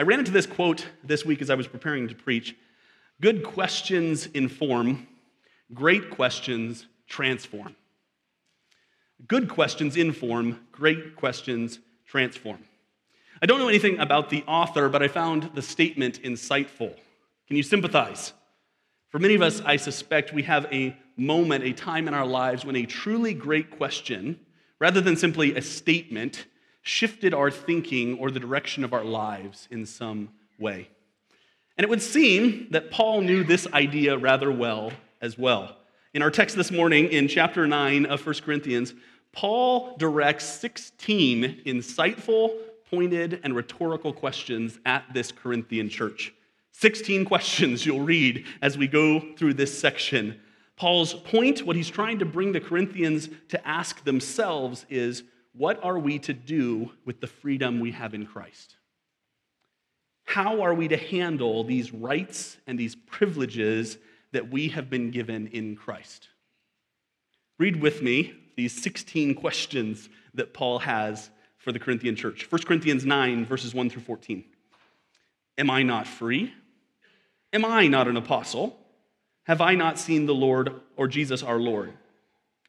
I ran into this quote this week as I was preparing to preach Good questions inform, great questions transform. Good questions inform, great questions transform. I don't know anything about the author, but I found the statement insightful. Can you sympathize? For many of us, I suspect we have a moment, a time in our lives when a truly great question, rather than simply a statement, shifted our thinking or the direction of our lives in some way. And it would seem that Paul knew this idea rather well as well. In our text this morning, in chapter 9 of 1 Corinthians, Paul directs 16 insightful, pointed, and rhetorical questions at this Corinthian church. 16 questions you'll read as we go through this section. Paul's point, what he's trying to bring the Corinthians to ask themselves, is what are we to do with the freedom we have in Christ? How are we to handle these rights and these privileges that we have been given in Christ? Read with me these 16 questions that Paul has for the Corinthian church. 1 Corinthians 9, verses 1 through 14. Am I not free? Am I not an apostle? Have I not seen the Lord or Jesus our Lord?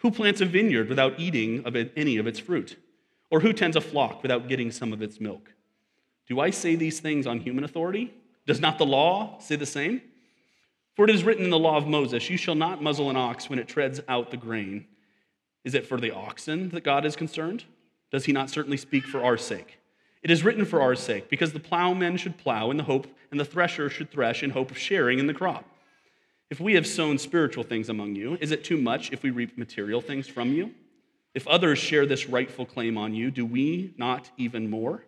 Who plants a vineyard without eating of any of its fruit? Or who tends a flock without getting some of its milk? Do I say these things on human authority? Does not the law say the same? For it is written in the law of Moses, You shall not muzzle an ox when it treads out the grain. Is it for the oxen that God is concerned? Does he not certainly speak for our sake? It is written for our sake, because the plowman should plow in the hope, and the thresher should thresh in hope of sharing in the crop. If we have sown spiritual things among you, is it too much if we reap material things from you? If others share this rightful claim on you, do we not even more?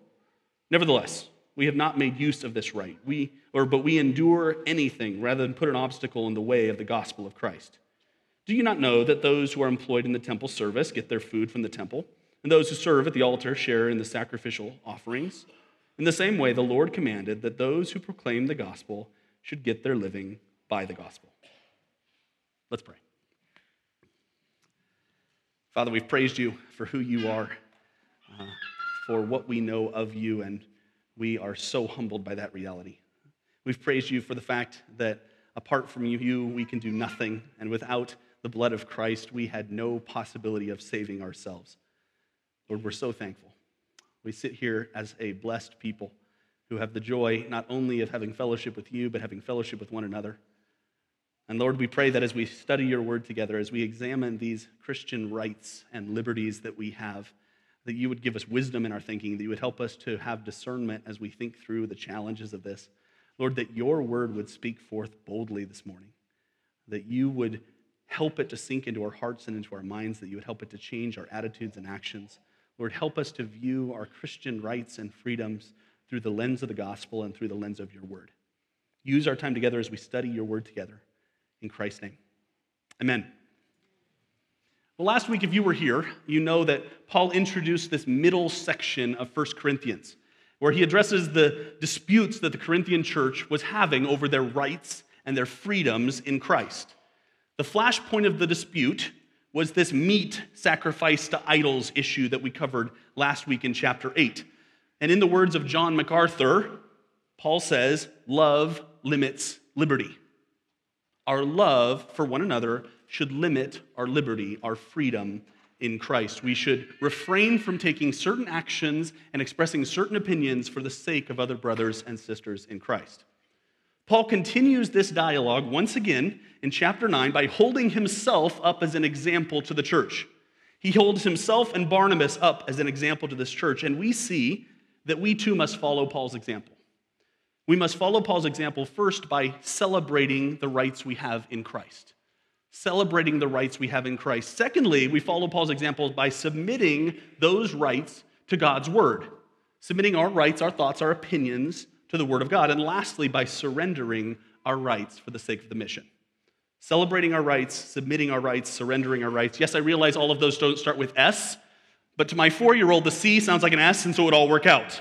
Nevertheless, we have not made use of this right. We, or, but we endure anything rather than put an obstacle in the way of the gospel of Christ. Do you not know that those who are employed in the temple service get their food from the temple, and those who serve at the altar share in the sacrificial offerings? In the same way, the Lord commanded that those who proclaim the gospel should get their living by the gospel. Let's pray. Father, we've praised you for who you are, uh, for what we know of you, and we are so humbled by that reality. We've praised you for the fact that apart from you, we can do nothing, and without the blood of Christ, we had no possibility of saving ourselves. Lord, we're so thankful. We sit here as a blessed people who have the joy not only of having fellowship with you, but having fellowship with one another. And Lord, we pray that as we study your word together, as we examine these Christian rights and liberties that we have, that you would give us wisdom in our thinking, that you would help us to have discernment as we think through the challenges of this. Lord, that your word would speak forth boldly this morning, that you would help it to sink into our hearts and into our minds, that you would help it to change our attitudes and actions. Lord, help us to view our Christian rights and freedoms through the lens of the gospel and through the lens of your word. Use our time together as we study your word together. In Christ's name. Amen. Well, last week, if you were here, you know that Paul introduced this middle section of 1 Corinthians, where he addresses the disputes that the Corinthian church was having over their rights and their freedoms in Christ. The flashpoint of the dispute was this meat sacrifice to idols issue that we covered last week in chapter 8. And in the words of John MacArthur, Paul says, Love limits liberty. Our love for one another should limit our liberty, our freedom in Christ. We should refrain from taking certain actions and expressing certain opinions for the sake of other brothers and sisters in Christ. Paul continues this dialogue once again in chapter 9 by holding himself up as an example to the church. He holds himself and Barnabas up as an example to this church, and we see that we too must follow Paul's example. We must follow Paul's example first by celebrating the rights we have in Christ. Celebrating the rights we have in Christ. Secondly, we follow Paul's example by submitting those rights to God's word. Submitting our rights, our thoughts, our opinions to the Word of God. And lastly, by surrendering our rights for the sake of the mission. Celebrating our rights, submitting our rights, surrendering our rights. Yes, I realize all of those don't start with S, but to my four year old, the C sounds like an S, and so it all work out.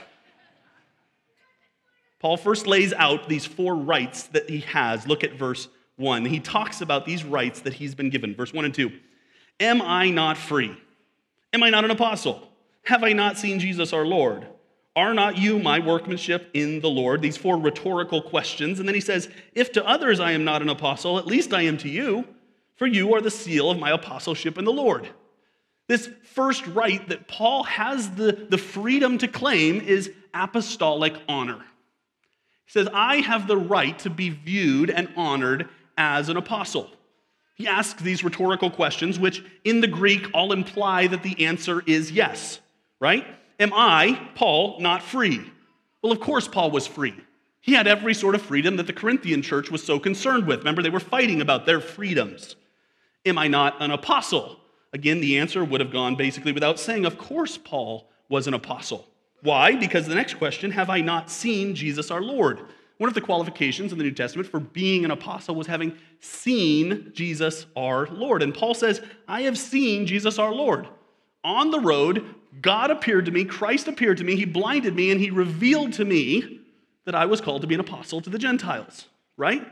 Paul first lays out these four rights that he has. Look at verse 1. He talks about these rights that he's been given. Verse 1 and 2. Am I not free? Am I not an apostle? Have I not seen Jesus our Lord? Are not you my workmanship in the Lord? These four rhetorical questions. And then he says, If to others I am not an apostle, at least I am to you, for you are the seal of my apostleship in the Lord. This first right that Paul has the, the freedom to claim is apostolic honor. Says, I have the right to be viewed and honored as an apostle. He asks these rhetorical questions, which in the Greek all imply that the answer is yes, right? Am I, Paul, not free? Well, of course, Paul was free. He had every sort of freedom that the Corinthian church was so concerned with. Remember, they were fighting about their freedoms. Am I not an apostle? Again, the answer would have gone basically without saying, Of course, Paul was an apostle. Why? Because the next question, have I not seen Jesus our Lord? One of the qualifications in the New Testament for being an apostle was having seen Jesus our Lord. And Paul says, I have seen Jesus our Lord. On the road, God appeared to me, Christ appeared to me, he blinded me, and he revealed to me that I was called to be an apostle to the Gentiles, right?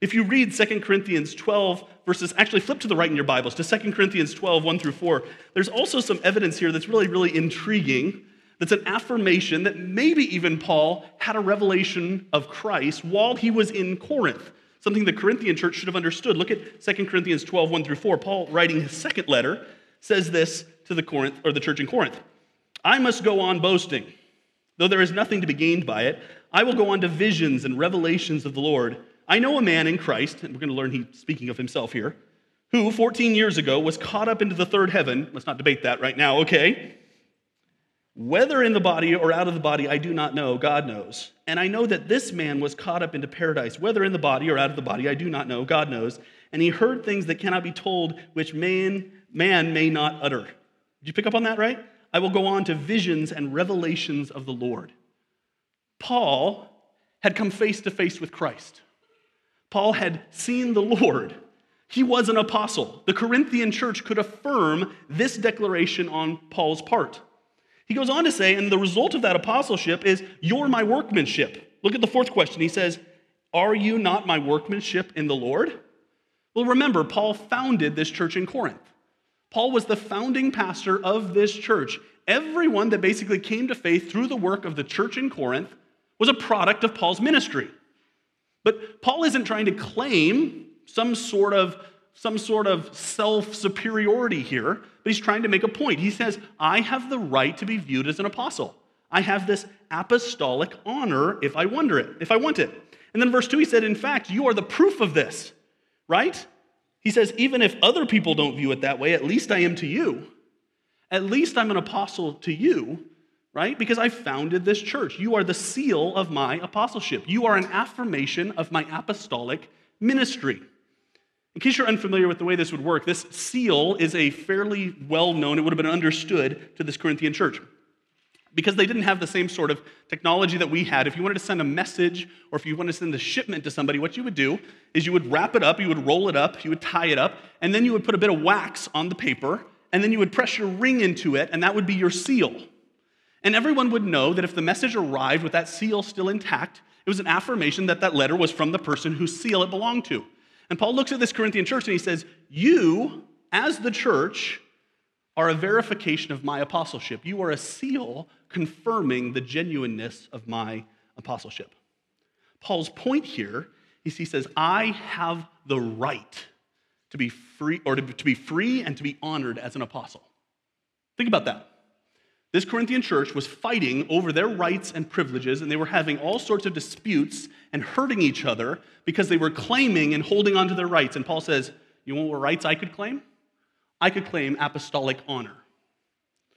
If you read 2 Corinthians 12, verses, actually flip to the right in your Bibles to 2 Corinthians 12, 1 through 4, there's also some evidence here that's really, really intriguing that's an affirmation that maybe even Paul had a revelation of Christ while he was in Corinth, something the Corinthian church should have understood. Look at 2 Corinthians 12, 1 through 4. Paul, writing his second letter, says this to the Corinth or the church in Corinth. I must go on boasting. Though there is nothing to be gained by it, I will go on to visions and revelations of the Lord. I know a man in Christ, and we're going to learn he's speaking of himself here, who 14 years ago was caught up into the third heaven. Let's not debate that right now, okay? Whether in the body or out of the body, I do not know. God knows. And I know that this man was caught up into paradise. Whether in the body or out of the body, I do not know. God knows. And he heard things that cannot be told, which man, man may not utter. Did you pick up on that, right? I will go on to visions and revelations of the Lord. Paul had come face to face with Christ. Paul had seen the Lord. He was an apostle. The Corinthian church could affirm this declaration on Paul's part. He goes on to say, and the result of that apostleship is, You're my workmanship. Look at the fourth question. He says, Are you not my workmanship in the Lord? Well, remember, Paul founded this church in Corinth. Paul was the founding pastor of this church. Everyone that basically came to faith through the work of the church in Corinth was a product of Paul's ministry. But Paul isn't trying to claim some sort of some sort of self superiority here, but he's trying to make a point. He says, I have the right to be viewed as an apostle. I have this apostolic honor if I wonder it, if I want it. And then verse 2, he said, In fact, you are the proof of this, right? He says, Even if other people don't view it that way, at least I am to you. At least I'm an apostle to you, right? Because I founded this church. You are the seal of my apostleship. You are an affirmation of my apostolic ministry. In case you're unfamiliar with the way this would work, this seal is a fairly well known, it would have been understood to this Corinthian church. Because they didn't have the same sort of technology that we had. If you wanted to send a message or if you wanted to send a shipment to somebody, what you would do is you would wrap it up, you would roll it up, you would tie it up, and then you would put a bit of wax on the paper, and then you would press your ring into it, and that would be your seal. And everyone would know that if the message arrived with that seal still intact, it was an affirmation that that letter was from the person whose seal it belonged to. And Paul looks at this Corinthian church and he says, You, as the church, are a verification of my apostleship. You are a seal confirming the genuineness of my apostleship. Paul's point here is he says, I have the right to be free or to, to be free and to be honored as an apostle. Think about that. This Corinthian church was fighting over their rights and privileges, and they were having all sorts of disputes and hurting each other because they were claiming and holding on to their rights. And Paul says, You want what rights I could claim? I could claim apostolic honor.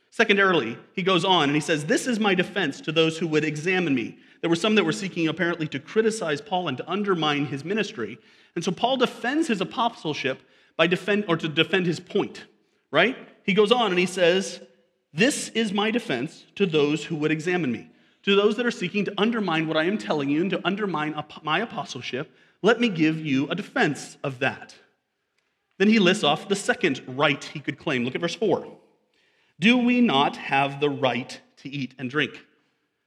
Secondarily, he goes on and he says, This is my defense to those who would examine me. There were some that were seeking apparently to criticize Paul and to undermine his ministry. And so Paul defends his apostleship by defend or to defend his point, right? He goes on and he says, this is my defense to those who would examine me. to those that are seeking to undermine what I am telling you and to undermine my apostleship, let me give you a defense of that. Then he lists off the second right he could claim. Look at verse 4. Do we not have the right to eat and drink?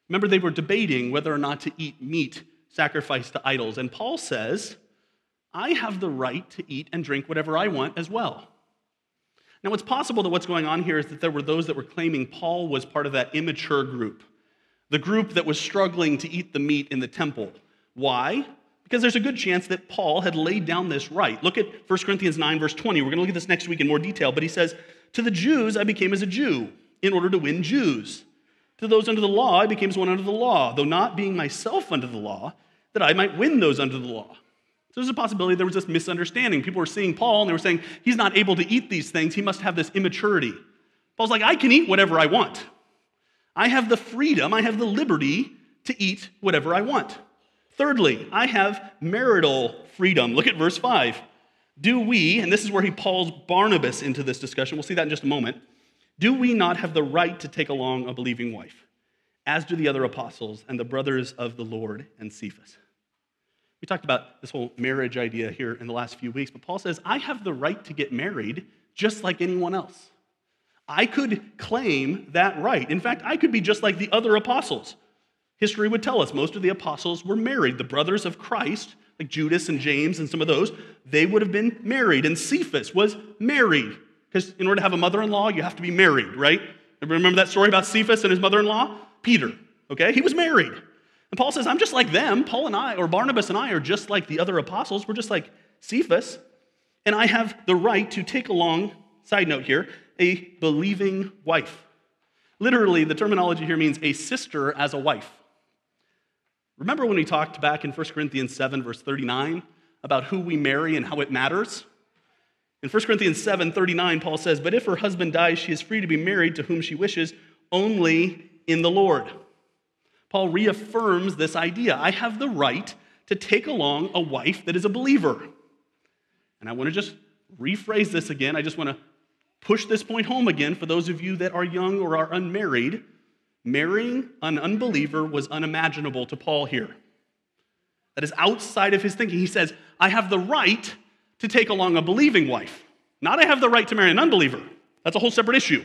Remember, they were debating whether or not to eat meat sacrificed to idols. And Paul says, I have the right to eat and drink whatever I want as well. Now, it's possible that what's going on here is that there were those that were claiming Paul was part of that immature group, the group that was struggling to eat the meat in the temple. Why? Because there's a good chance that Paul had laid down this right. Look at 1 Corinthians 9, verse 20. We're going to look at this next week in more detail, but he says, To the Jews I became as a Jew in order to win Jews. To those under the law I became as one under the law, though not being myself under the law, that I might win those under the law. So there's a possibility there was this misunderstanding. People were seeing Paul and they were saying, he's not able to eat these things. He must have this immaturity. Paul's like, I can eat whatever I want. I have the freedom, I have the liberty to eat whatever I want. Thirdly, I have marital freedom. Look at verse 5. Do we, and this is where he pulls Barnabas into this discussion, we'll see that in just a moment. Do we not have the right to take along a believing wife, as do the other apostles and the brothers of the Lord and Cephas? We talked about this whole marriage idea here in the last few weeks, but Paul says, I have the right to get married just like anyone else. I could claim that right. In fact, I could be just like the other apostles. History would tell us most of the apostles were married. The brothers of Christ, like Judas and James and some of those, they would have been married. And Cephas was married. Because in order to have a mother in law, you have to be married, right? Remember that story about Cephas and his mother in law? Peter, okay? He was married. And Paul says, I'm just like them. Paul and I, or Barnabas and I, are just like the other apostles. We're just like Cephas. And I have the right to take along, side note here, a believing wife. Literally, the terminology here means a sister as a wife. Remember when we talked back in 1 Corinthians 7, verse 39, about who we marry and how it matters? In 1 Corinthians 7, 39, Paul says, But if her husband dies, she is free to be married to whom she wishes, only in the Lord. Paul reaffirms this idea I have the right to take along a wife that is a believer. And I want to just rephrase this again. I just want to push this point home again for those of you that are young or are unmarried. Marrying an unbeliever was unimaginable to Paul here. That is outside of his thinking. He says, I have the right to take along a believing wife. Not I have the right to marry an unbeliever. That's a whole separate issue.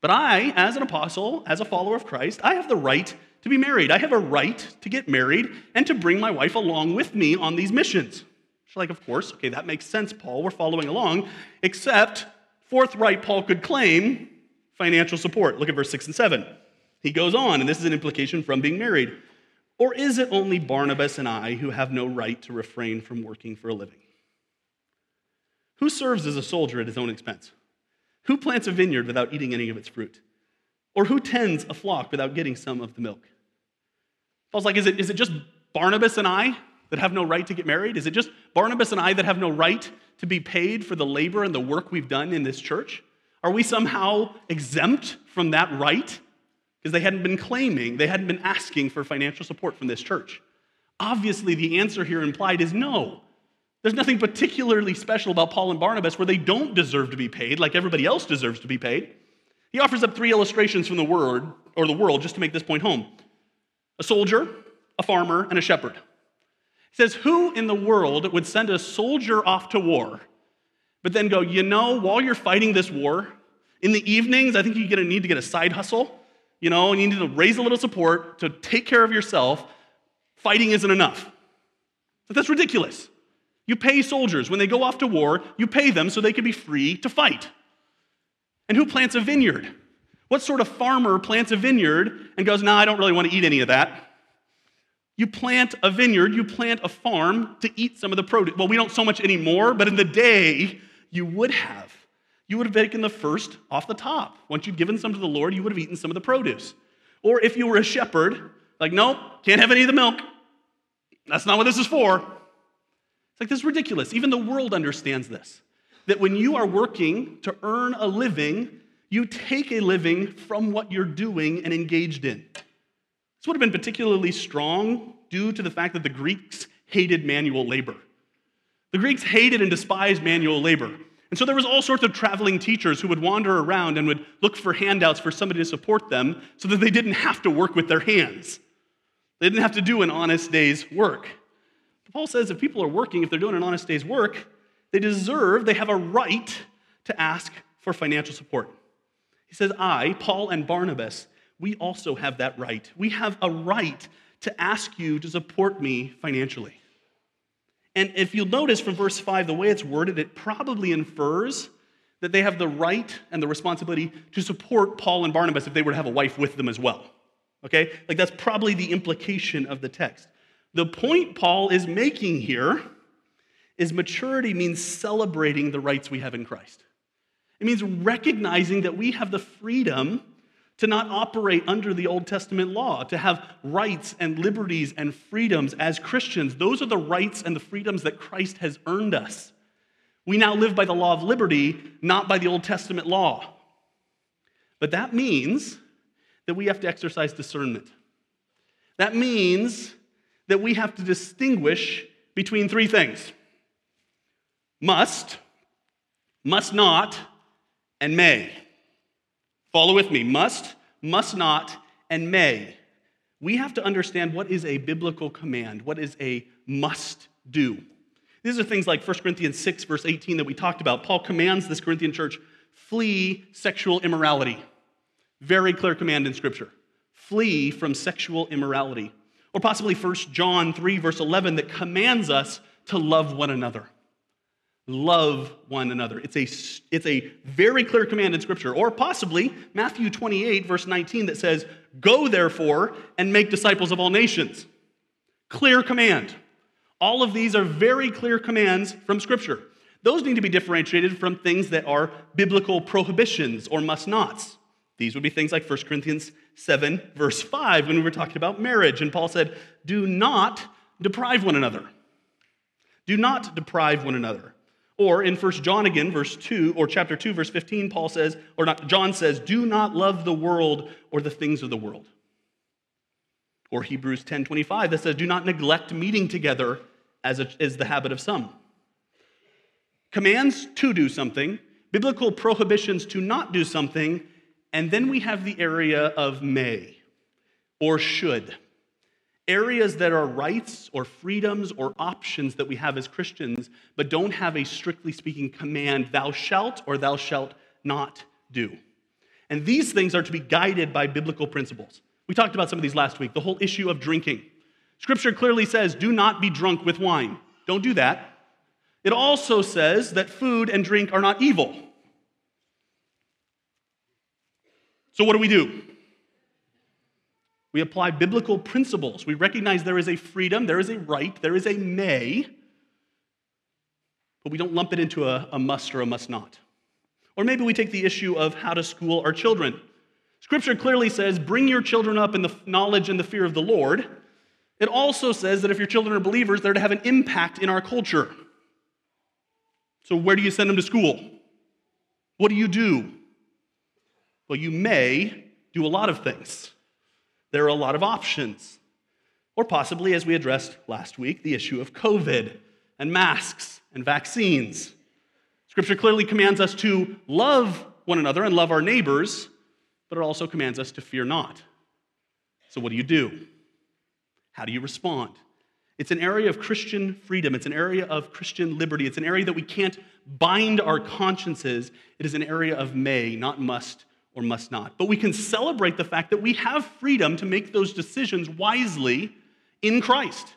But I, as an apostle, as a follower of Christ, I have the right to be married. I have a right to get married and to bring my wife along with me on these missions. She's like, of course, okay, that makes sense, Paul. We're following along. Except, fourth right, Paul could claim financial support. Look at verse 6 and 7. He goes on, and this is an implication from being married. Or is it only Barnabas and I who have no right to refrain from working for a living? Who serves as a soldier at his own expense? Who plants a vineyard without eating any of its fruit? Or who tends a flock without getting some of the milk? Paul's like, is it, is it just Barnabas and I that have no right to get married? Is it just Barnabas and I that have no right to be paid for the labor and the work we've done in this church? Are we somehow exempt from that right? Because they hadn't been claiming, they hadn't been asking for financial support from this church. Obviously, the answer here implied is no. There's nothing particularly special about Paul and Barnabas where they don't deserve to be paid like everybody else deserves to be paid. He offers up three illustrations from the word or the world just to make this point home a soldier, a farmer, and a shepherd. He says, Who in the world would send a soldier off to war, but then go, you know, while you're fighting this war, in the evenings, I think you need to get a side hustle, you know, you need to raise a little support to take care of yourself. Fighting isn't enough. But that's ridiculous. You pay soldiers. When they go off to war, you pay them so they can be free to fight. And who plants a vineyard? What sort of farmer plants a vineyard and goes, No, nah, I don't really want to eat any of that? You plant a vineyard, you plant a farm to eat some of the produce. Well, we don't so much anymore, but in the day, you would have. You would have taken the first off the top. Once you'd given some to the Lord, you would have eaten some of the produce. Or if you were a shepherd, like, no, can't have any of the milk. That's not what this is for. It's like, this is ridiculous. Even the world understands this that when you are working to earn a living, you take a living from what you're doing and engaged in. This would have been particularly strong due to the fact that the Greeks hated manual labor. The Greeks hated and despised manual labor. And so there was all sorts of traveling teachers who would wander around and would look for handouts for somebody to support them so that they didn't have to work with their hands. They didn't have to do an honest day's work. But Paul says if people are working, if they're doing an honest day's work, they deserve, they have a right to ask for financial support. He says, I, Paul and Barnabas, we also have that right. We have a right to ask you to support me financially. And if you'll notice from verse 5, the way it's worded, it probably infers that they have the right and the responsibility to support Paul and Barnabas if they were to have a wife with them as well. Okay? Like that's probably the implication of the text. The point Paul is making here is maturity means celebrating the rights we have in Christ. It means recognizing that we have the freedom to not operate under the Old Testament law, to have rights and liberties and freedoms as Christians. Those are the rights and the freedoms that Christ has earned us. We now live by the law of liberty, not by the Old Testament law. But that means that we have to exercise discernment. That means that we have to distinguish between three things must, must not, and may. Follow with me. Must, must not, and may. We have to understand what is a biblical command, what is a must do. These are things like 1 Corinthians 6, verse 18, that we talked about. Paul commands this Corinthian church flee sexual immorality. Very clear command in Scripture. Flee from sexual immorality. Or possibly 1 John 3, verse 11, that commands us to love one another love one another. It's a, it's a very clear command in Scripture. Or possibly Matthew 28, verse 19, that says, Go therefore and make disciples of all nations. Clear command. All of these are very clear commands from Scripture. Those need to be differentiated from things that are biblical prohibitions or must nots. These would be things like 1 Corinthians 7, verse 5, when we were talking about marriage. And Paul said, Do not deprive one another. Do not deprive one another. Or in 1 John again, verse 2, or chapter 2, verse 15, Paul says, or not, John says, do not love the world or the things of the world. Or Hebrews 10 25 that says, do not neglect meeting together as is the habit of some. Commands to do something, biblical prohibitions to not do something, and then we have the area of may or should areas that are rights or freedoms or options that we have as Christians, but don't have a strictly speaking command, thou shalt or thou shalt not do. And these things are to be guided by biblical principles. We talked about some of these last week, the whole issue of drinking. Scripture clearly says, do not be drunk with wine. Don't do that. It also says that food and drink are not evil. So, what do we do? We apply biblical principles. We recognize there is a freedom, there is a right, there is a may, but we don't lump it into a, a must or a must not. Or maybe we take the issue of how to school our children. Scripture clearly says, bring your children up in the knowledge and the fear of the Lord. It also says that if your children are believers, they're to have an impact in our culture. So, where do you send them to school? What do you do? Well, you may do a lot of things there are a lot of options. Or possibly, as we addressed last week, the issue of COVID and masks and vaccines. Scripture clearly commands us to love one another and love our neighbors, but it also commands us to fear not. So, what do you do? How do you respond? It's an area of Christian freedom. It's an area of Christian liberty. It's an area that we can't bind our consciences. It is an area of may, not must, or must not. But we can celebrate the fact that we have freedom to make those decisions wisely in Christ.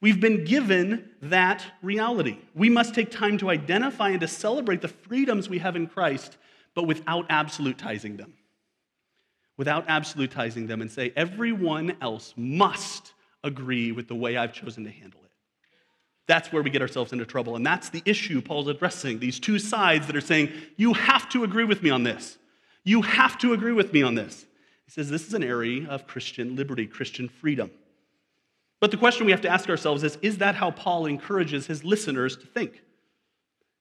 We've been given that reality. We must take time to identify and to celebrate the freedoms we have in Christ, but without absolutizing them. Without absolutizing them and say, everyone else must agree with the way I've chosen to handle it. That's where we get ourselves into trouble. And that's the issue Paul's addressing. These two sides that are saying, you have to agree with me on this. You have to agree with me on this. He says this is an area of Christian liberty, Christian freedom. But the question we have to ask ourselves is is that how Paul encourages his listeners to think?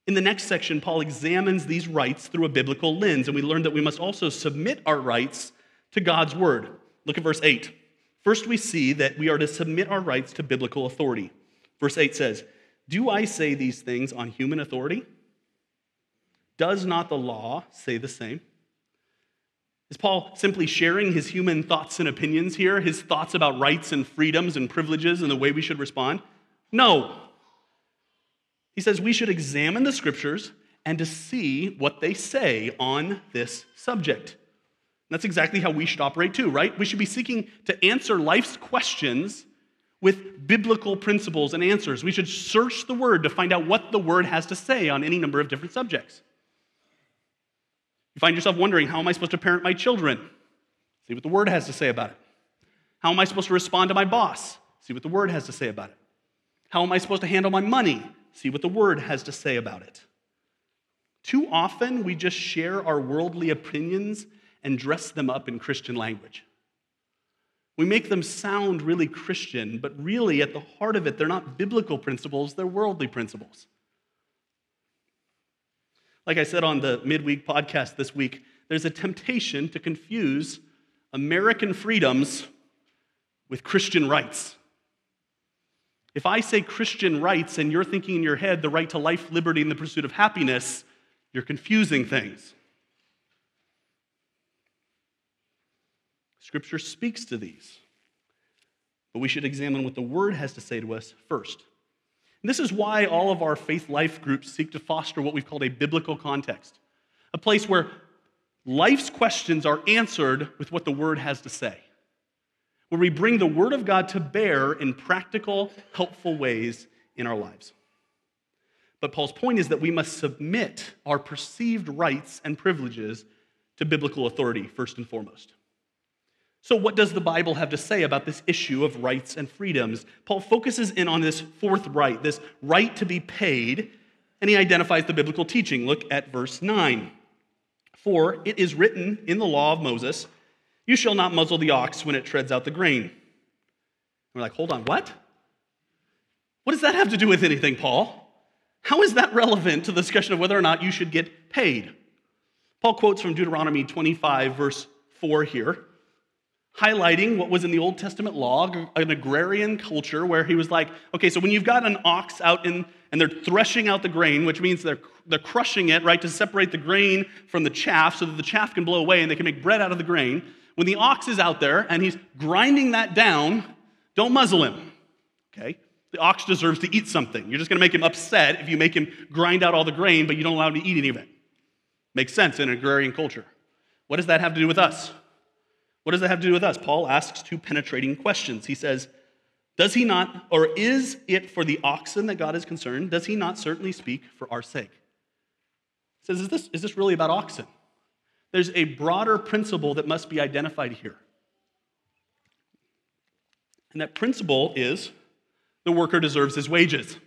In the next section, Paul examines these rights through a biblical lens, and we learn that we must also submit our rights to God's word. Look at verse 8. First, we see that we are to submit our rights to biblical authority. Verse 8 says, Do I say these things on human authority? Does not the law say the same? Is Paul simply sharing his human thoughts and opinions here, his thoughts about rights and freedoms and privileges and the way we should respond? No. He says we should examine the scriptures and to see what they say on this subject. That's exactly how we should operate too, right? We should be seeking to answer life's questions with biblical principles and answers. We should search the Word to find out what the Word has to say on any number of different subjects. You find yourself wondering, how am I supposed to parent my children? See what the Word has to say about it. How am I supposed to respond to my boss? See what the Word has to say about it. How am I supposed to handle my money? See what the Word has to say about it. Too often, we just share our worldly opinions and dress them up in Christian language. We make them sound really Christian, but really at the heart of it, they're not biblical principles, they're worldly principles. Like I said on the midweek podcast this week, there's a temptation to confuse American freedoms with Christian rights. If I say Christian rights and you're thinking in your head the right to life, liberty, and the pursuit of happiness, you're confusing things. Scripture speaks to these. But we should examine what the Word has to say to us first. And this is why all of our faith life groups seek to foster what we've called a biblical context, a place where life's questions are answered with what the Word has to say, where we bring the Word of God to bear in practical, helpful ways in our lives. But Paul's point is that we must submit our perceived rights and privileges to biblical authority, first and foremost. So, what does the Bible have to say about this issue of rights and freedoms? Paul focuses in on this fourth right, this right to be paid, and he identifies the biblical teaching. Look at verse 9. For it is written in the law of Moses, You shall not muzzle the ox when it treads out the grain. we're like, hold on, what? What does that have to do with anything, Paul? How is that relevant to the discussion of whether or not you should get paid? Paul quotes from Deuteronomy 25, verse 4 here highlighting what was in the Old Testament law, an agrarian culture where he was like, okay, so when you've got an ox out in, and they're threshing out the grain, which means they're, they're crushing it, right, to separate the grain from the chaff so that the chaff can blow away and they can make bread out of the grain. When the ox is out there and he's grinding that down, don't muzzle him, okay? The ox deserves to eat something. You're just to make him upset if you make him grind out all the grain, but you don't allow him to eat any of it. Makes sense in an agrarian culture. What does that have to do with us? What does that have to do with us? Paul asks two penetrating questions. He says, Does he not, or is it for the oxen that God is concerned? Does he not certainly speak for our sake? He says, Is this, is this really about oxen? There's a broader principle that must be identified here. And that principle is the worker deserves his wages.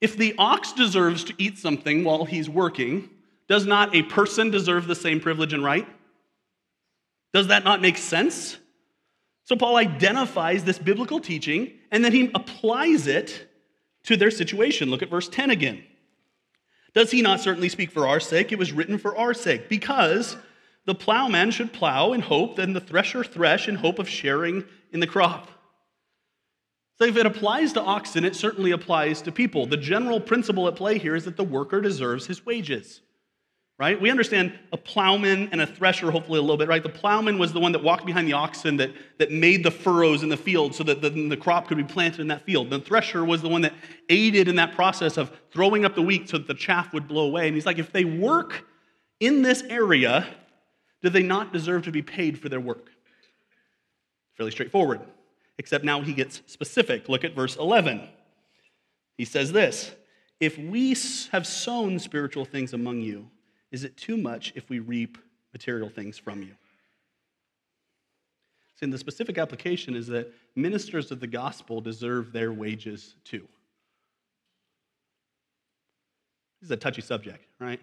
If the ox deserves to eat something while he's working, does not a person deserve the same privilege and right? Does that not make sense? So Paul identifies this biblical teaching and then he applies it to their situation. Look at verse 10 again. Does he not certainly speak for our sake? It was written for our sake, because the plowman should plow in hope, and the thresher thresh in hope of sharing in the crop. So if it applies to oxen, it certainly applies to people. The general principle at play here is that the worker deserves his wages right? We understand a plowman and a thresher, hopefully a little bit, right? The plowman was the one that walked behind the oxen that, that made the furrows in the field so that the, the crop could be planted in that field. The thresher was the one that aided in that process of throwing up the wheat so that the chaff would blow away. And he's like, if they work in this area, do they not deserve to be paid for their work? Fairly straightforward, except now he gets specific. Look at verse 11. He says this If we have sown spiritual things among you, is it too much if we reap material things from you? So, in the specific application, is that ministers of the gospel deserve their wages too. This is a touchy subject, right?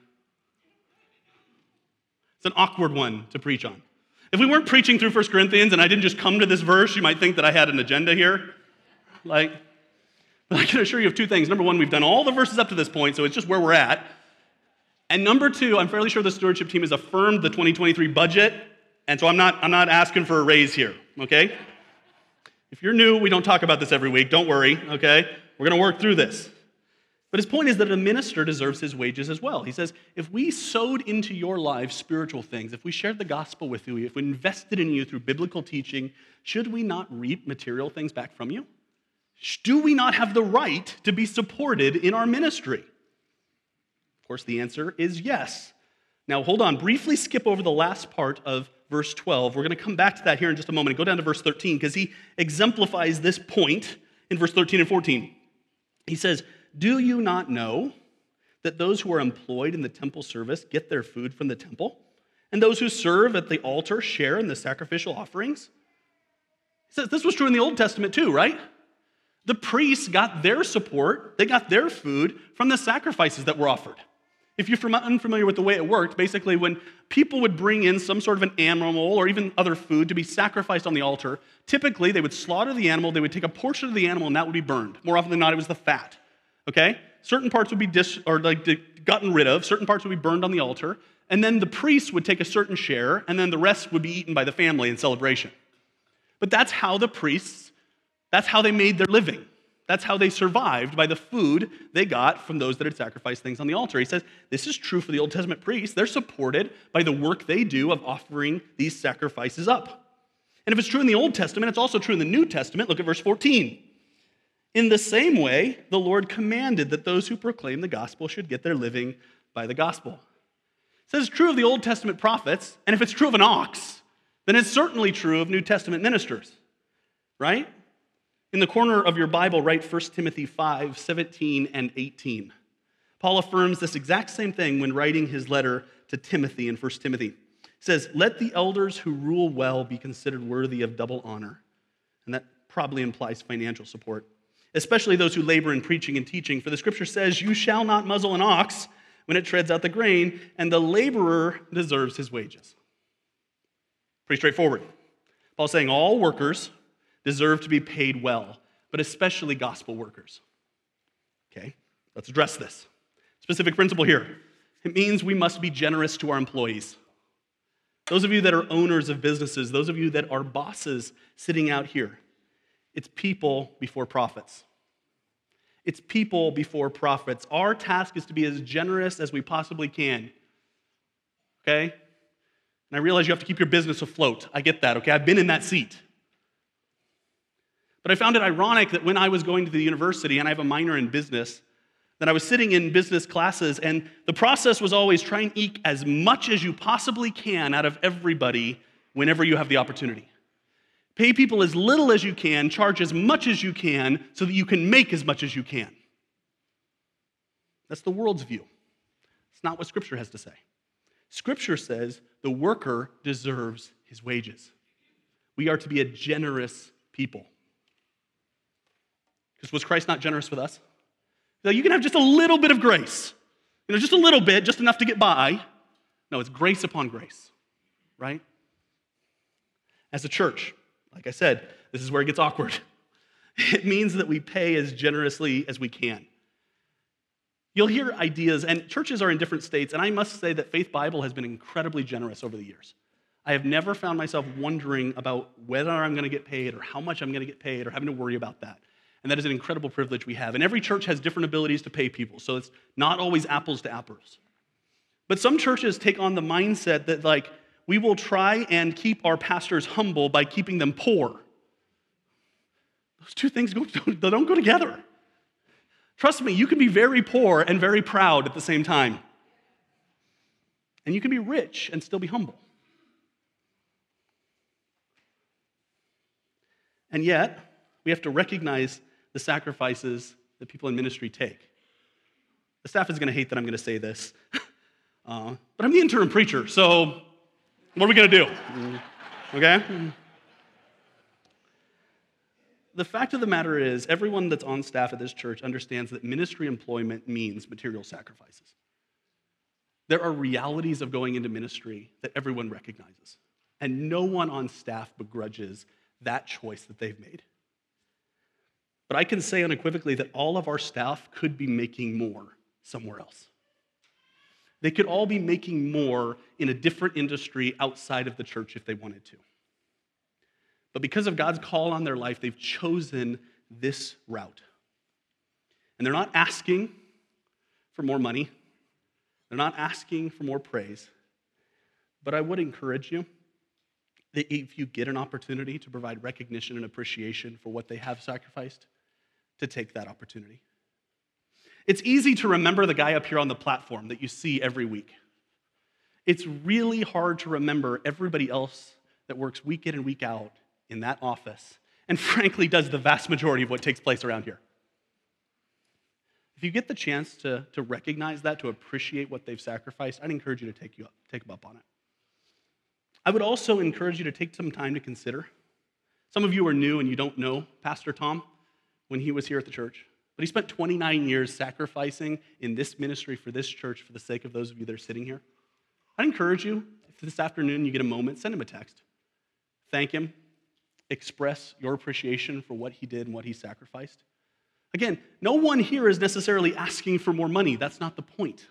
It's an awkward one to preach on. If we weren't preaching through 1 Corinthians and I didn't just come to this verse, you might think that I had an agenda here. Like, but I can assure you of two things. Number one, we've done all the verses up to this point, so it's just where we're at. And number two, I'm fairly sure the stewardship team has affirmed the 2023 budget, and so I'm not, I'm not asking for a raise here, okay? If you're new, we don't talk about this every week. Don't worry, okay? We're going to work through this. But his point is that a minister deserves his wages as well. He says, if we sowed into your lives spiritual things, if we shared the gospel with you, if we invested in you through biblical teaching, should we not reap material things back from you? Do we not have the right to be supported in our ministry? Course, the answer is yes. Now, hold on, briefly skip over the last part of verse 12. We're going to come back to that here in just a moment go down to verse 13 because he exemplifies this point in verse 13 and 14. He says, Do you not know that those who are employed in the temple service get their food from the temple? And those who serve at the altar share in the sacrificial offerings? He says this was true in the Old Testament too, right? The priests got their support, they got their food from the sacrifices that were offered. If you're unfamiliar with the way it worked, basically, when people would bring in some sort of an animal or even other food to be sacrificed on the altar, typically they would slaughter the animal, they would take a portion of the animal, and that would be burned. More often than not, it was the fat. Okay? Certain parts would be dis- or like gotten rid of, certain parts would be burned on the altar, and then the priest would take a certain share, and then the rest would be eaten by the family in celebration. But that's how the priests, that's how they made their living. That's how they survived by the food they got from those that had sacrificed things on the altar. He says this is true for the Old Testament priests. They're supported by the work they do of offering these sacrifices up. And if it's true in the Old Testament, it's also true in the New Testament. Look at verse 14. In the same way, the Lord commanded that those who proclaim the gospel should get their living by the gospel. It says it's true of the Old Testament prophets, and if it's true of an ox, then it's certainly true of New Testament ministers, right? In the corner of your Bible, write 1 Timothy 5 17 and 18. Paul affirms this exact same thing when writing his letter to Timothy in 1 Timothy. He says, Let the elders who rule well be considered worthy of double honor. And that probably implies financial support, especially those who labor in preaching and teaching. For the scripture says, You shall not muzzle an ox when it treads out the grain, and the laborer deserves his wages. Pretty straightforward. Paul's saying all workers deserve to be paid well, but especially gospel workers. Okay, let's address this. Specific principle here it means we must be generous to our employees. Those of you that are owners of businesses, those of you that are bosses sitting out here, it's people before profits. It's people before profits. Our task is to be as generous as we possibly can. Okay? And I realize you have to keep your business afloat. I get that, okay? I've been in that seat. But I found it ironic that when I was going to the university, and I have a minor in business, that I was sitting in business classes, and the process was always try and eke as much as you possibly can out of everybody whenever you have the opportunity. Pay people as little as you can, charge as much as you can, so that you can make as much as you can. That's the world's view. It's not what Scripture has to say. Scripture says the worker deserves his wages. We are to be a generous people. Because was Christ not generous with us? Now, you can have just a little bit of grace, you know, just a little bit, just enough to get by. No, it's grace upon grace, right? As a church, like I said, this is where it gets awkward. It means that we pay as generously as we can. You'll hear ideas, and churches are in different states, and I must say that Faith Bible has been incredibly generous over the years. I have never found myself wondering about whether I'm going to get paid or how much I'm going to get paid or having to worry about that. And that is an incredible privilege we have. And every church has different abilities to pay people, so it's not always apples to apples. But some churches take on the mindset that, like, we will try and keep our pastors humble by keeping them poor. Those two things go, they don't go together. Trust me, you can be very poor and very proud at the same time. And you can be rich and still be humble. And yet, we have to recognize the sacrifices that people in ministry take. The staff is going to hate that I'm going to say this, uh, but I'm the interim preacher, so what are we going to do? Okay? The fact of the matter is, everyone that's on staff at this church understands that ministry employment means material sacrifices. There are realities of going into ministry that everyone recognizes, and no one on staff begrudges that choice that they've made. But I can say unequivocally that all of our staff could be making more somewhere else. They could all be making more in a different industry outside of the church if they wanted to. But because of God's call on their life, they've chosen this route. And they're not asking, for more money, they're not asking for more praise. But I would encourage you that if you get an opportunity to provide recognition and appreciation for what they have sacrificed, to take that opportunity. It's easy to remember the guy up here on the platform that you see every week. It's really hard to remember everybody else that works week in and week out in that office and frankly does the vast majority of what takes place around here. If you get the chance to, to recognize that, to appreciate what they've sacrificed, I'd encourage you to take, you up, take them up on it. I would also encourage you to take some time to consider. Some of you are new and you don't know Pastor Tom when he was here at the church, but he spent 29 years sacrificing in this ministry for this church for the sake of those of you that are sitting here. I'd encourage you, if this afternoon you get a moment, send him a text. Thank him. Express your appreciation for what he did and what he sacrificed. Again, no one here is necessarily asking for more money. That's not the point.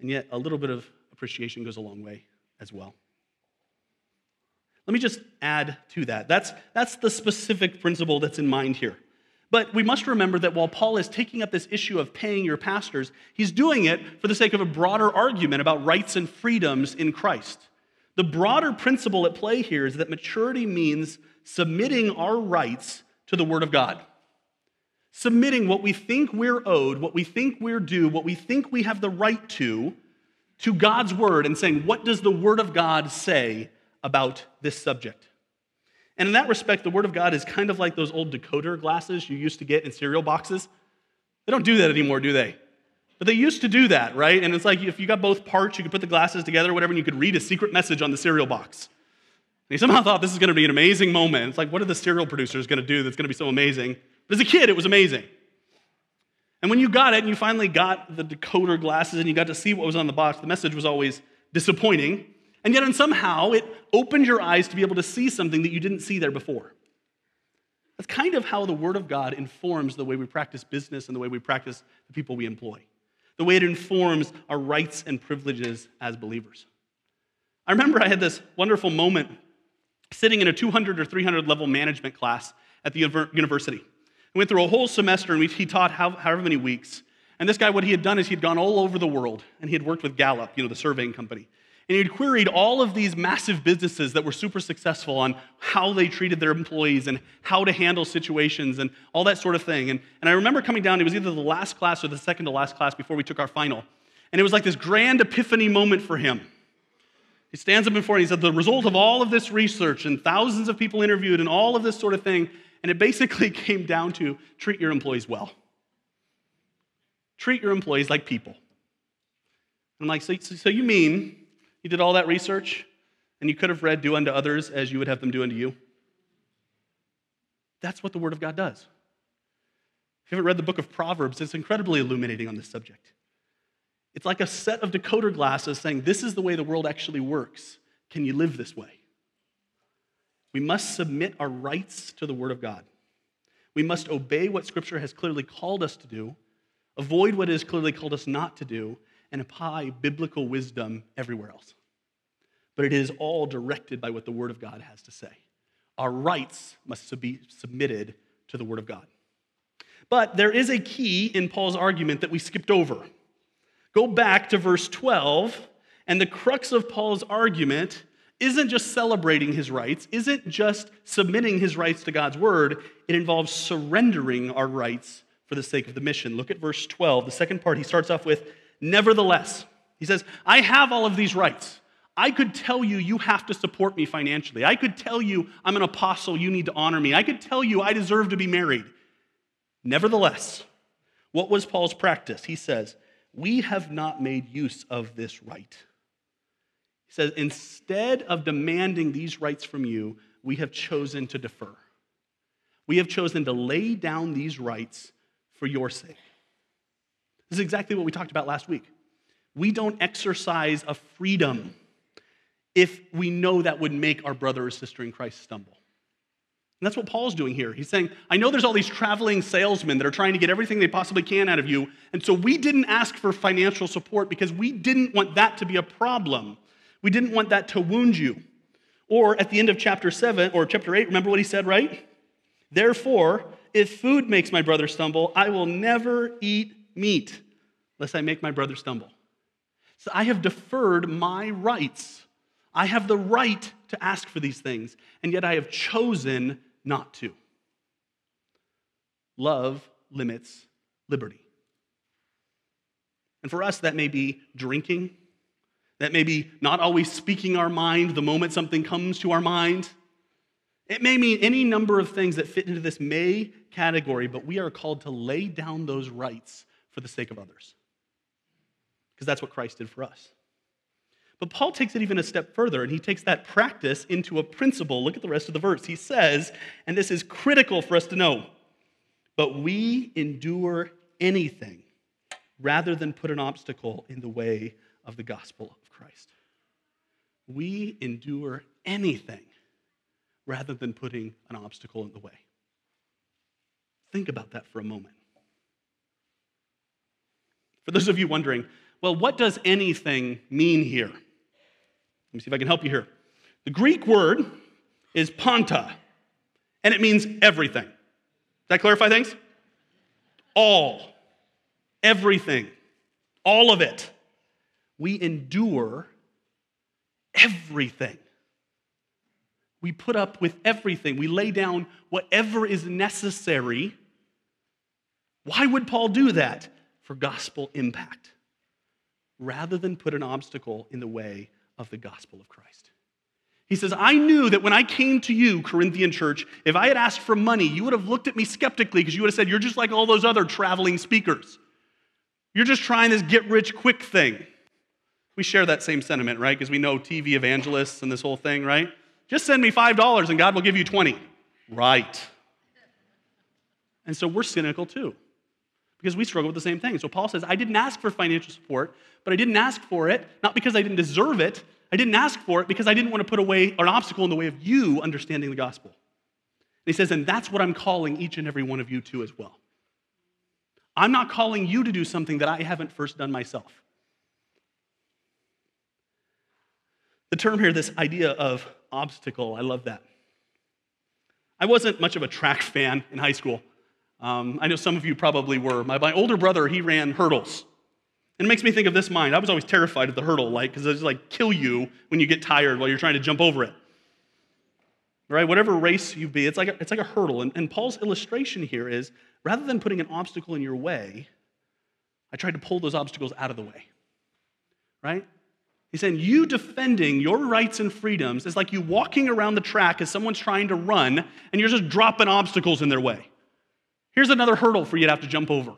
And yet, a little bit of appreciation goes a long way as well. Let me just add to that. That's, that's the specific principle that's in mind here. But we must remember that while Paul is taking up this issue of paying your pastors, he's doing it for the sake of a broader argument about rights and freedoms in Christ. The broader principle at play here is that maturity means submitting our rights to the Word of God. Submitting what we think we're owed, what we think we're due, what we think we have the right to, to God's Word and saying, what does the Word of God say about this subject? And in that respect, the Word of God is kind of like those old decoder glasses you used to get in cereal boxes. They don't do that anymore, do they? But they used to do that, right? And it's like if you got both parts, you could put the glasses together, whatever, and you could read a secret message on the cereal box. And he somehow thought this is going to be an amazing moment. It's like, what are the cereal producers going to do that's going to be so amazing? But as a kid, it was amazing. And when you got it and you finally got the decoder glasses and you got to see what was on the box, the message was always disappointing. And yet, and somehow, it opened your eyes to be able to see something that you didn't see there before. That's kind of how the Word of God informs the way we practice business and the way we practice the people we employ, the way it informs our rights and privileges as believers. I remember I had this wonderful moment sitting in a 200 or 300 level management class at the university. We went through a whole semester and he taught how, however many weeks. And this guy, what he had done is he'd gone all over the world and he had worked with Gallup, you know, the surveying company. And he'd queried all of these massive businesses that were super successful on how they treated their employees and how to handle situations and all that sort of thing. And, and I remember coming down, it was either the last class or the second to last class before we took our final. And it was like this grand epiphany moment for him. He stands up before and he said, The result of all of this research and thousands of people interviewed and all of this sort of thing, and it basically came down to treat your employees well. Treat your employees like people. I'm like, so, so you mean you did all that research and you could have read, Do unto others as you would have them do unto you? That's what the Word of God does. If you haven't read the book of Proverbs, it's incredibly illuminating on this subject. It's like a set of decoder glasses saying, This is the way the world actually works. Can you live this way? We must submit our rights to the Word of God. We must obey what Scripture has clearly called us to do, avoid what it has clearly called us not to do, and apply biblical wisdom everywhere else. But it is all directed by what the Word of God has to say. Our rights must be submitted to the Word of God. But there is a key in Paul's argument that we skipped over. Go back to verse 12, and the crux of Paul's argument isn't just celebrating his rights, isn't just submitting his rights to God's word, it involves surrendering our rights for the sake of the mission. Look at verse 12. The second part, he starts off with, Nevertheless, he says, I have all of these rights. I could tell you, you have to support me financially. I could tell you, I'm an apostle, you need to honor me. I could tell you, I deserve to be married. Nevertheless, what was Paul's practice? He says, we have not made use of this right. He says, instead of demanding these rights from you, we have chosen to defer. We have chosen to lay down these rights for your sake. This is exactly what we talked about last week. We don't exercise a freedom if we know that would make our brother or sister in Christ stumble. And that's what Paul's doing here. He's saying, I know there's all these traveling salesmen that are trying to get everything they possibly can out of you. And so we didn't ask for financial support because we didn't want that to be a problem. We didn't want that to wound you. Or at the end of chapter 7 or chapter 8, remember what he said, right? Therefore, if food makes my brother stumble, I will never eat meat, lest I make my brother stumble. So I have deferred my rights. I have the right to ask for these things, and yet I have chosen not to. Love limits liberty. And for us, that may be drinking. That may be not always speaking our mind the moment something comes to our mind. It may mean any number of things that fit into this may category, but we are called to lay down those rights for the sake of others. Because that's what Christ did for us. But Paul takes it even a step further, and he takes that practice into a principle. Look at the rest of the verse. He says, and this is critical for us to know, but we endure anything rather than put an obstacle in the way of the gospel of Christ. We endure anything rather than putting an obstacle in the way. Think about that for a moment. For those of you wondering, well, what does anything mean here? Let me see if I can help you here. The Greek word is panta, and it means everything. Does that clarify things? All, everything, all of it. We endure everything. We put up with everything. We lay down whatever is necessary. Why would Paul do that? For gospel impact, rather than put an obstacle in the way of the gospel of Christ. He says, I knew that when I came to you, Corinthian church, if I had asked for money, you would have looked at me skeptically because you would have said, You're just like all those other traveling speakers. You're just trying this get rich quick thing. We share that same sentiment, right? Because we know TV evangelists and this whole thing, right? Just send me $5 and God will give you 20. Right. And so we're cynical too, because we struggle with the same thing. So Paul says, I didn't ask for financial support, but I didn't ask for it, not because I didn't deserve it. I didn't ask for it because I didn't want to put away an obstacle in the way of you understanding the gospel. And he says, and that's what I'm calling each and every one of you to as well. I'm not calling you to do something that I haven't first done myself. The term here, this idea of obstacle. I love that. I wasn't much of a track fan in high school. Um, I know some of you probably were. My, my, older brother, he ran hurdles. And it makes me think of this mind. I was always terrified of the hurdle, like, because it's like kill you when you get tired while you're trying to jump over it. Right? Whatever race you be, it's like a, it's like a hurdle. And, and Paul's illustration here is rather than putting an obstacle in your way, I tried to pull those obstacles out of the way. Right? He's saying you defending your rights and freedoms is like you walking around the track as someone's trying to run and you're just dropping obstacles in their way. Here's another hurdle for you to have to jump over.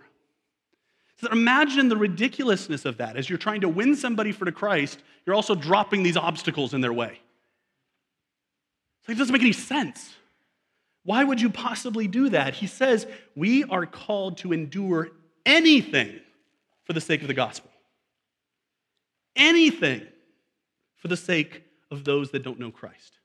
So imagine the ridiculousness of that. As you're trying to win somebody for the Christ, you're also dropping these obstacles in their way. So it doesn't make any sense. Why would you possibly do that? He says, We are called to endure anything for the sake of the gospel anything for the sake of those that don't know Christ.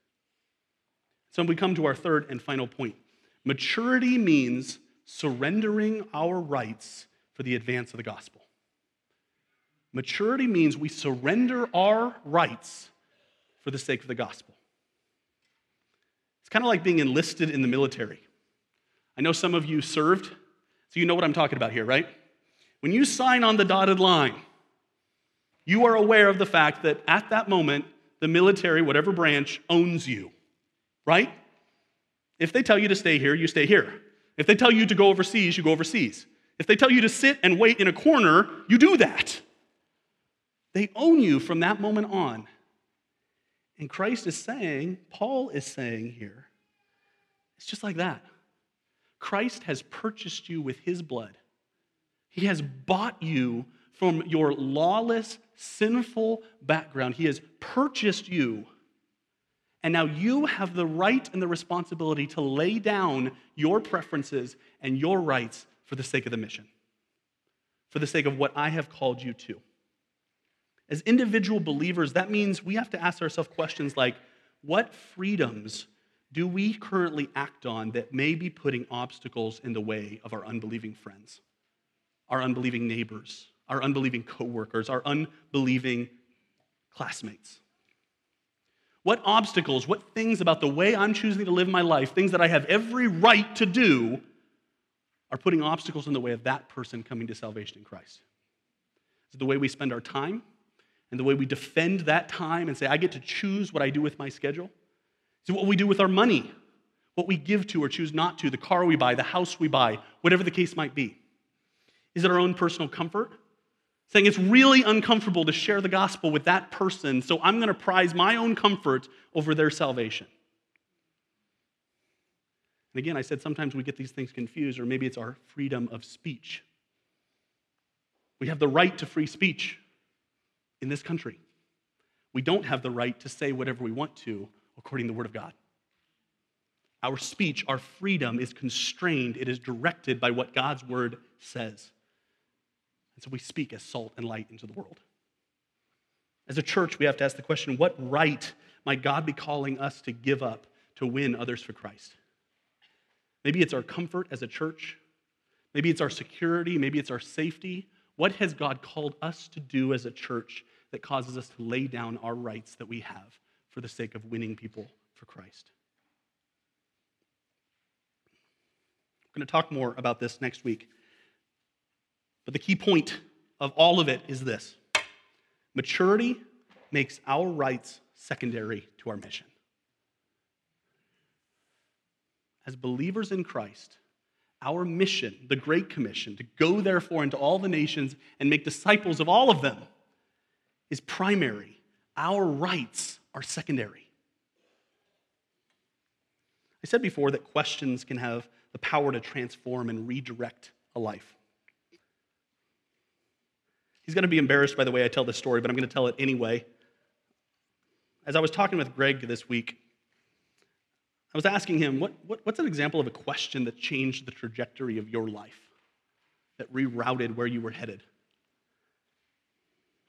So we come to our third and final point. Maturity means surrendering our rights for the advance of the gospel. Maturity means we surrender our rights for the sake of the gospel. It's kind of like being enlisted in the military. I know some of you served, so you know what I'm talking about here, right? When you sign on the dotted line, you are aware of the fact that at that moment, the military, whatever branch, owns you, right? If they tell you to stay here, you stay here. If they tell you to go overseas, you go overseas. If they tell you to sit and wait in a corner, you do that. They own you from that moment on. And Christ is saying, Paul is saying here, it's just like that. Christ has purchased you with his blood. He has bought you from your lawless, sinful background. He has purchased you. And now you have the right and the responsibility to lay down your preferences and your rights for the sake of the mission, for the sake of what I have called you to. As individual believers, that means we have to ask ourselves questions like what freedoms do we currently act on that may be putting obstacles in the way of our unbelieving friends, our unbelieving neighbors, our unbelieving coworkers, our unbelieving classmates? What obstacles, what things about the way I'm choosing to live my life, things that I have every right to do, are putting obstacles in the way of that person coming to salvation in Christ? Is it the way we spend our time and the way we defend that time and say, I get to choose what I do with my schedule? Is it what we do with our money, what we give to or choose not to, the car we buy, the house we buy, whatever the case might be? Is it our own personal comfort? Saying it's really uncomfortable to share the gospel with that person, so I'm going to prize my own comfort over their salvation. And again, I said sometimes we get these things confused, or maybe it's our freedom of speech. We have the right to free speech in this country. We don't have the right to say whatever we want to according to the Word of God. Our speech, our freedom is constrained, it is directed by what God's Word says. And so we speak as salt and light into the world. As a church, we have to ask the question what right might God be calling us to give up to win others for Christ? Maybe it's our comfort as a church. Maybe it's our security. Maybe it's our safety. What has God called us to do as a church that causes us to lay down our rights that we have for the sake of winning people for Christ? We're going to talk more about this next week. But the key point of all of it is this maturity makes our rights secondary to our mission. as believers in Christ, our mission, the Great Commission, to go therefore into all the nations and make disciples of all of them, is primary. Our rights are secondary. I said before that questions can have the power to transform and redirect a life. He's going to be embarrassed by the way I tell this story, but I'm going to tell it anyway. As I was talking with Greg this week, I was asking him, what, what, what's an example of a question that changed the trajectory of your life, that rerouted where you were headed?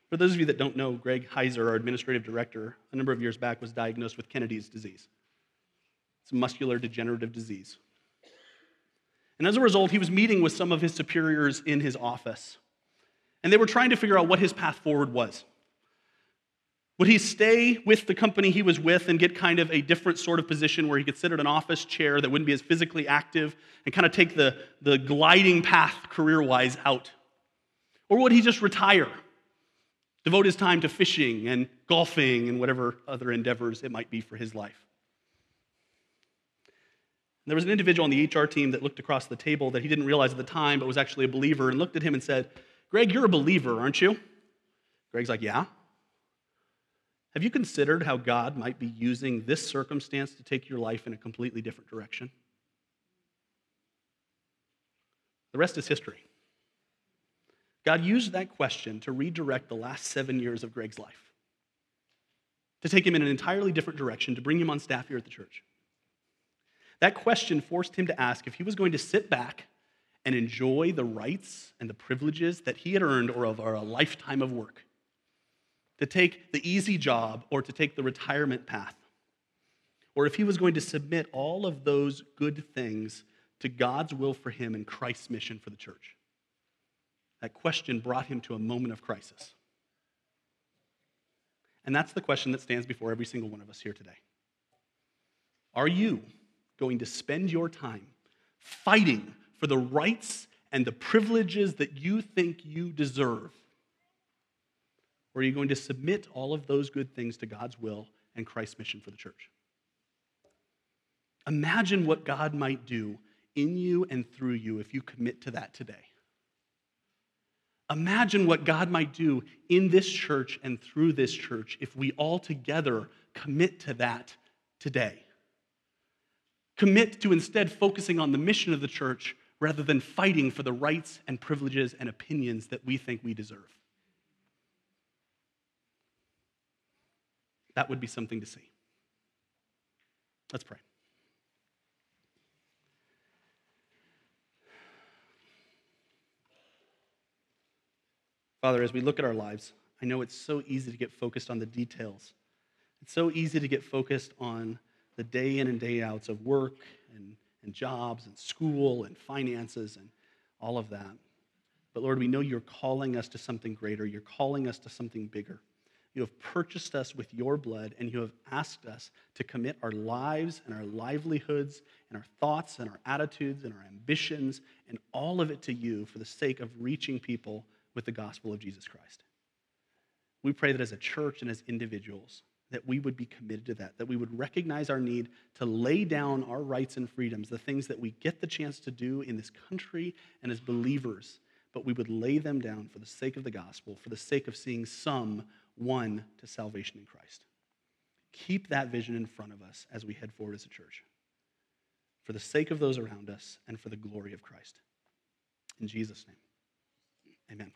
For those of you that don't know, Greg Heiser, our administrative director, a number of years back was diagnosed with Kennedy's disease. It's a muscular degenerative disease. And as a result, he was meeting with some of his superiors in his office. And they were trying to figure out what his path forward was. Would he stay with the company he was with and get kind of a different sort of position where he could sit at an office chair that wouldn't be as physically active and kind of take the, the gliding path career wise out? Or would he just retire, devote his time to fishing and golfing and whatever other endeavors it might be for his life? There was an individual on the HR team that looked across the table that he didn't realize at the time, but was actually a believer, and looked at him and said, Greg, you're a believer, aren't you? Greg's like, Yeah. Have you considered how God might be using this circumstance to take your life in a completely different direction? The rest is history. God used that question to redirect the last seven years of Greg's life, to take him in an entirely different direction, to bring him on staff here at the church. That question forced him to ask if he was going to sit back and enjoy the rights and the privileges that he had earned or over a lifetime of work to take the easy job or to take the retirement path, or if he was going to submit all of those good things to God's will for him and Christ's mission for the church. That question brought him to a moment of crisis. And that's the question that stands before every single one of us here today. Are you going to spend your time fighting for the rights and the privileges that you think you deserve? Or are you going to submit all of those good things to God's will and Christ's mission for the church? Imagine what God might do in you and through you if you commit to that today. Imagine what God might do in this church and through this church if we all together commit to that today. Commit to instead focusing on the mission of the church rather than fighting for the rights and privileges and opinions that we think we deserve. That would be something to see. Let's pray. Father, as we look at our lives, I know it's so easy to get focused on the details. It's so easy to get focused on the day in and day outs of work and, and jobs and school and finances and all of that. But Lord, we know you're calling us to something greater. You're calling us to something bigger. You have purchased us with your blood, and you have asked us to commit our lives and our livelihoods and our thoughts and our attitudes and our ambitions and all of it to you for the sake of reaching people with the gospel of Jesus Christ. We pray that as a church and as individuals, that we would be committed to that, that we would recognize our need to lay down our rights and freedoms, the things that we get the chance to do in this country and as believers, but we would lay them down for the sake of the gospel, for the sake of seeing some won to salvation in Christ. Keep that vision in front of us as we head forward as a church, for the sake of those around us and for the glory of Christ. In Jesus' name, amen.